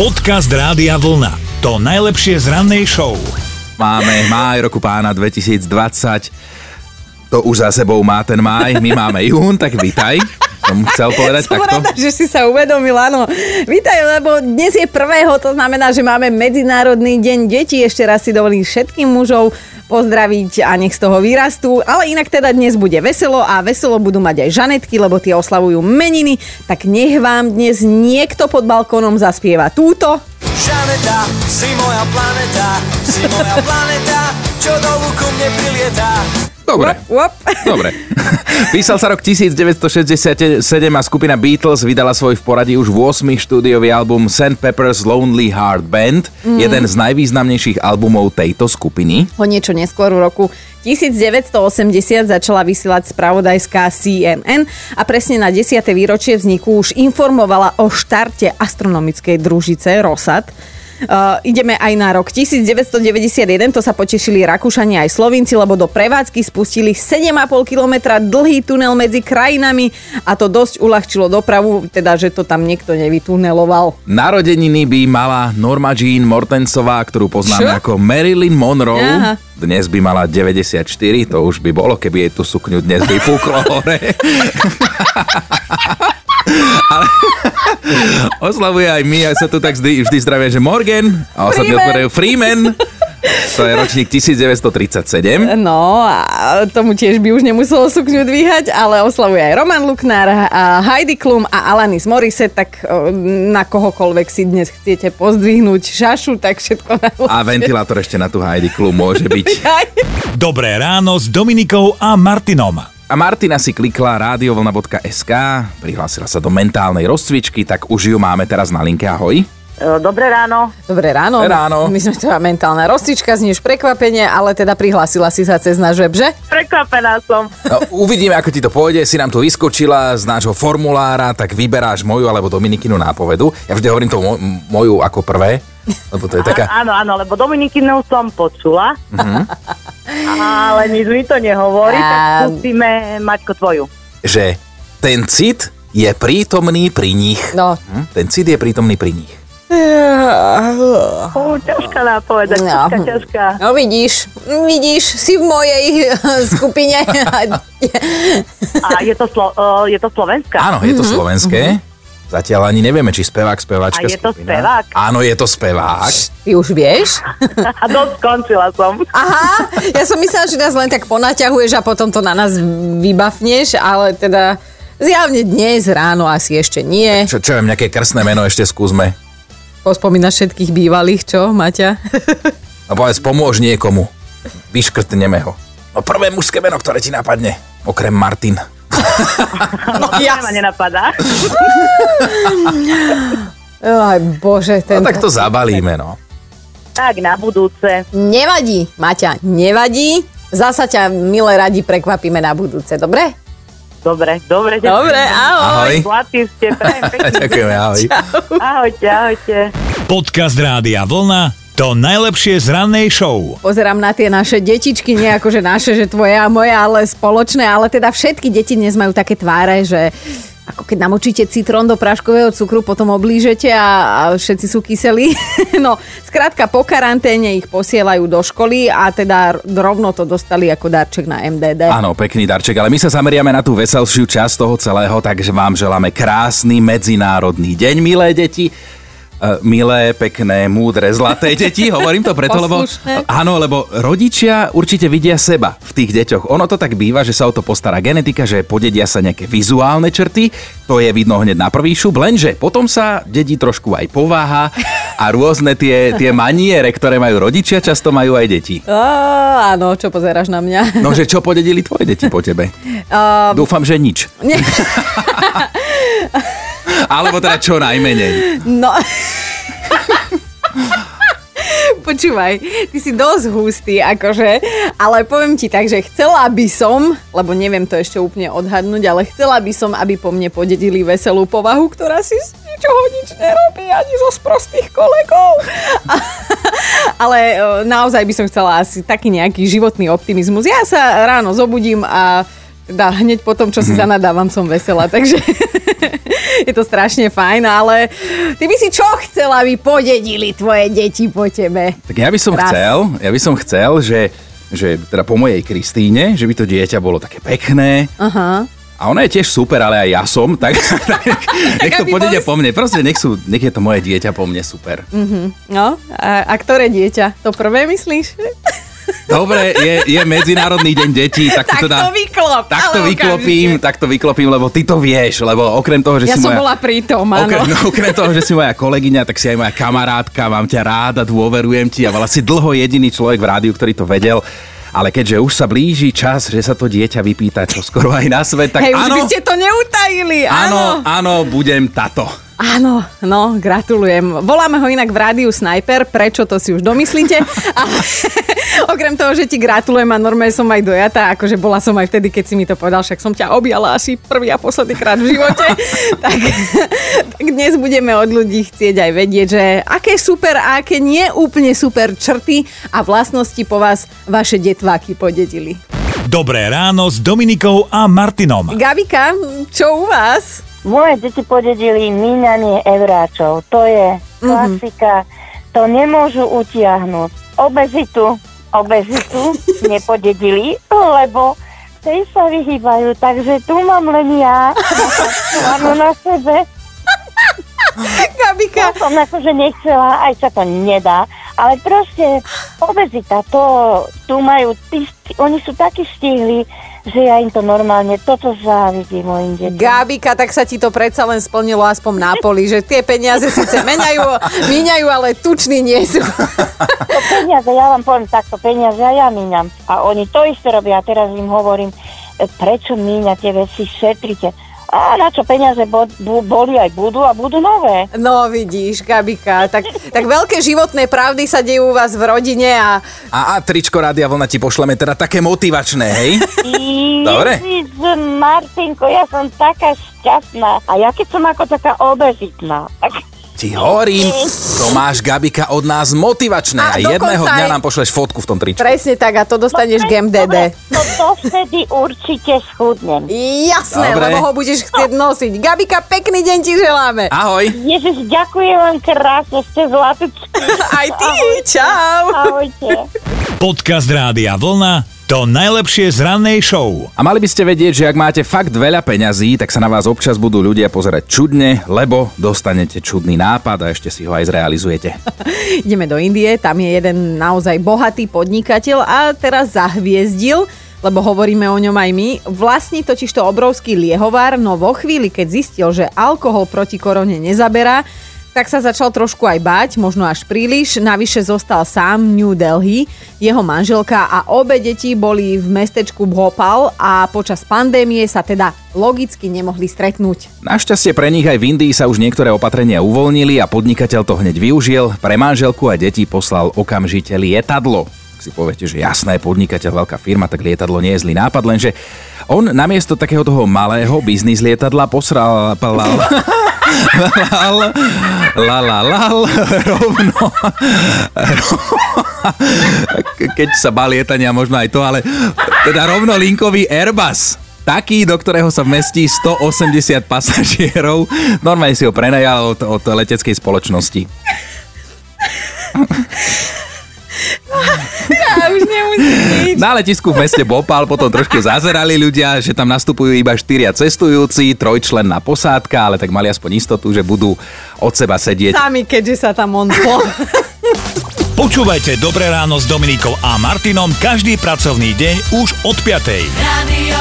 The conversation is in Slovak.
Podcast Rádia Vlna. To najlepšie z rannej show. Máme máj roku pána 2020. To už za sebou má ten máj, my máme jún, tak vítaj. Som chcel povedať Som takto. rada, že si sa uvedomil, áno. Vítaj, lebo dnes je prvého, to znamená, že máme Medzinárodný deň detí. Ešte raz si dovolím všetkým mužov pozdraviť a nech z toho vyrastú. Ale inak teda dnes bude veselo a veselo budú mať aj Žanetky, lebo tie oslavujú meniny. Tak nech vám dnes niekto pod balkónom zaspieva túto. Žaneta, si moja planeta, si moja planeta, čo do luku mne prilieta. Dobre, Uop. dobre. Písal sa rok 1967 a skupina Beatles vydala svoj v poradí už 8. štúdiový album St. Pepper's Lonely Heart Band, Mhm. jeden z najvýznamnejších albumov tejto skupiny. O niečo neskôr v roku 1980 začala vysielať spravodajská CNN a presne na 10. výročie vzniku už informovala o štarte astronomickej družice Rosat. Uh, ideme aj na rok 1991, to sa potešili Rakúšania aj Slovinci, lebo do prevádzky spustili 7,5 km dlhý tunel medzi krajinami a to dosť uľahčilo dopravu, teda že to tam niekto nevytuneloval. Narodeniny by mala Norma Jean Mortensová, ktorú poznáme Čo? ako Marilyn Monroe. Aha. Dnes by mala 94, to už by bolo, keby jej tú sukňu dnes vyfúklo hore. Ale oslavuje aj my, a sa tu tak vždy, vždy zdravia, že Morgan a ostatní Freeman. odpovedajú Freeman. To je ročník 1937. No a tomu tiež by už nemuselo sukňu dvíhať, ale oslavuje aj Roman Luknár, a Heidi Klum a Alanis Morissette, tak na kohokoľvek si dnes chcete pozdvihnúť šašu, tak všetko najlepšie. A ventilátor ešte na tú Heidi Klum môže byť. Aj. Dobré ráno s Dominikou a Martinom. A Martina si klikla radiovlna.sk, prihlásila sa do mentálnej rozcvičky, tak už ju máme teraz na linke. Ahoj. E, Dobré ráno. Dobré ráno. Dobré ráno. My sme teda mentálna rozcička, znieš prekvapenie, ale teda prihlásila si sa cez náš web, že? Prekvapená som. No, uvidíme, ako ti to pôjde. Si nám tu vyskočila z nášho formulára, tak vyberáš moju alebo Dominikinu nápovedu. Ja vždy hovorím to mo- moju ako prvé, lebo to je taká... A, áno, áno, lebo Dominikinu som počula, ale nič mi to nehovorí, A- tak skúsime Maťko tvoju. že ten cit je prítomný pri nich. No. Hm? Ten cit je prítomný pri nich. Ó, ťažká nápovedať, No. ťažká, ťažká. No vidíš, vidíš, si v mojej skupine. A je to, slo, e, je to Slovenska? Áno, je to slovenské. Zatiaľ ani nevieme, či spevák, speváčka, A je to skupina. spevák? Áno, je to spevák. Ty už vieš? A dosť skončila som. Aha, ja som myslela, že nás len tak ponaťahuješ a potom to na nás vybafneš, ale teda zjavne dnes ráno asi ešte nie. Čo, čo viem, nejaké krstné meno ešte skúsme. Pospomínaš všetkých bývalých, čo, Maťa? No povedz, pomôž niekomu. Vyškrtneme ho. No prvé mužské meno, ktoré ti napadne. Okrem Martin. No, to ma nenapadá. Aj bože, ten... No tak to zabalíme, no. Tak, na budúce. Nevadí, Maťa, nevadí. Zasa ťa milé radi prekvapíme na budúce, dobre? Dobre, dobre. Dobre, ahoj. Ahoj. Zlatý ste, prajem pekný. Ďakujeme, ahoj. Ahojte, ahojte. Podcast Rádia Vlna. To najlepšie z rannej show. Pozerám na tie naše detičky, nie ako že naše, že tvoje a moje, ale spoločné, ale teda všetky deti dnes majú také tváre, že ako keď namočíte citrón do práškového cukru, potom oblížete a, a všetci sú kyselí. No, skrátka po karanténe ich posielajú do školy a teda rovno to dostali ako darček na MDD. Áno, pekný darček, ale my sa zameriame na tú veselšiu časť toho celého, takže vám želáme krásny medzinárodný deň, milé deti. Uh, milé, pekné, múdre, zlaté deti, hovorím to preto, lebo áno, lebo rodičia určite vidia seba v tých deťoch. Ono to tak býva, že sa o to postará genetika, že podedia sa nejaké vizuálne črty, to je vidno hneď na prvý šup, lenže potom sa dedí trošku aj pováha a rôzne tie, tie maniere, ktoré majú rodičia, často majú aj deti. Á, áno, čo pozeráš na mňa? No, že čo podedili tvoje deti po tebe? Um, Dúfam, že nič. nie, Alebo teda čo najmenej. no... Počúvaj, ty si dosť hustý, akože, ale poviem ti tak, že chcela by som, lebo neviem to ešte úplne odhadnúť, ale chcela by som, aby po mne podedili veselú povahu, ktorá si z ničoho nič nerobí, ani zo sprostých kolegov. ale e, naozaj by som chcela asi taký nejaký životný optimizmus. Ja sa ráno zobudím a Teda hneď po tom, čo si zanadávam, som veselá, takže je to strašne fajn, ale ty by si čo chcela, aby podedili tvoje deti po tebe? Tak ja by som Raz. chcel, ja by som chcel, že, že teda po mojej Kristíne, že by to dieťa bolo také pekné. Aha. A ona je tiež super, ale aj ja som, tak, tak nech to boli- po mne. Proste nech, sú, nech je to moje dieťa po mne super. No, a, a ktoré dieťa? To prvé myslíš? Dobre, je, je Medzinárodný deň detí, tak, Tak to teda... to vyklop, Tak to vyklopím, tak to vyklopím, lebo ty to vieš, lebo okrem toho, že Ja si som moja... bola pritom, áno. Okrem, no, okrem toho, že si moja kolegyňa, tak si aj moja kamarátka, mám ťa ráda, dôverujem ti a bola si dlho jediný človek v rádiu, ktorý to vedel. Ale keďže už sa blíži čas, že sa to dieťa vypýta čo skoro aj na svet, tak Hej, už áno, by ste to neutajili, áno, áno. áno, budem tato. Áno, no, gratulujem. Voláme ho inak v rádiu Sniper, prečo to si už domyslíte. Ale okrem toho, že ti gratulujem a normálne som aj dojatá, akože bola som aj vtedy, keď si mi to povedal, však som ťa objala asi prvý a posledný krát v živote. tak, tak dnes budeme od ľudí chcieť aj vedieť, že aké super a aké nie úplne super črty a vlastnosti po vás vaše detváky podedili. Dobré ráno s Dominikou a Martinom. Gabika, čo u vás? Moje deti podedili míňanie euráčov. To je klasika. To nemôžu utiahnuť. Obezitu, obezitu nepodedili, lebo tej sa vyhýbajú. Takže tu mám len ja. Áno na sebe. Gabika, Ja som akože nechcela, aj sa to nedá. Ale proste obezita, to tu majú, tí, oni sú takí stihli, že ja im to normálne, toto závidím mojim deťom. Gabika, tak sa ti to predsa len splnilo aspoň na poli, že tie peniaze síce menajú, míňajú, ale tuční nie sú. To peniaze, ja vám poviem takto, peniaze ja míňam. A oni to isté robia, a teraz im hovorím, e, prečo míňate veci, šetrite. A na čo peniaze boli aj budú a budú nové. No vidíš, Gabika, tak, tak veľké životné pravdy sa dejú u vás v rodine a A, a tričko Rádia Vlna ti pošleme teda také motivačné, hej? Dobre. Martinko, ja som taká šťastná. A ja keď som ako taká obezitná, tak Ti hovorím, to máš Gabika od nás motivačné A a, jedného dňa aj- nám pošleš fotku v tom tričku. presne tak a to dostaneš k MDD. No to vtedy určite schudnem. Jasné, Dobre. lebo ho budeš chcieť nosiť. Gabika, pekný deň ti želáme. Ahoj. Ježiš, ďakujem vám krásne, ste zlatučky. Aj ty, čau. Ahojte. Podcast Rádia Vlna to najlepšie z rannej show. A mali by ste vedieť, že ak máte fakt veľa peňazí, tak sa na vás občas budú ľudia pozerať čudne, lebo dostanete čudný nápad a ešte si ho aj zrealizujete. Ideme do Indie, tam je jeden naozaj bohatý podnikateľ a teraz zahviezdil, lebo hovoríme o ňom aj my. Vlastní totiž to obrovský liehovár, no vo chvíli, keď zistil, že alkohol proti korone nezaberá, tak sa začal trošku aj báť, možno až príliš. Navyše zostal sám New Delhi, jeho manželka a obe deti boli v mestečku Bhopal a počas pandémie sa teda logicky nemohli stretnúť. Našťastie pre nich aj v Indii sa už niektoré opatrenia uvoľnili a podnikateľ to hneď využil. Pre manželku a deti poslal okamžite lietadlo. Si poviete, že jasné, podnikateľ, veľká firma, tak lietadlo nie je zlý nápad, lenže on namiesto takého toho malého biznis lietadla posral palal, lal, lal, lal, rovno, Ke- keď sa bá lietania, možno aj to, ale teda rovno linkový Airbus. Taký, do ktorého sa vmestí 180 pasažierov. Normálne si ho prenajal od, od leteckej spoločnosti. Ja už nemusím nič. Na letisku v meste Bopal potom trošku zazerali ľudia, že tam nastupujú iba štyria cestujúci, trojčlenná posádka, ale tak mali aspoň istotu, že budú od seba sedieť. Sami, keďže sa tam on po... Počúvajte Dobré ráno s Dominikou a Martinom každý pracovný deň už od 5. Radio.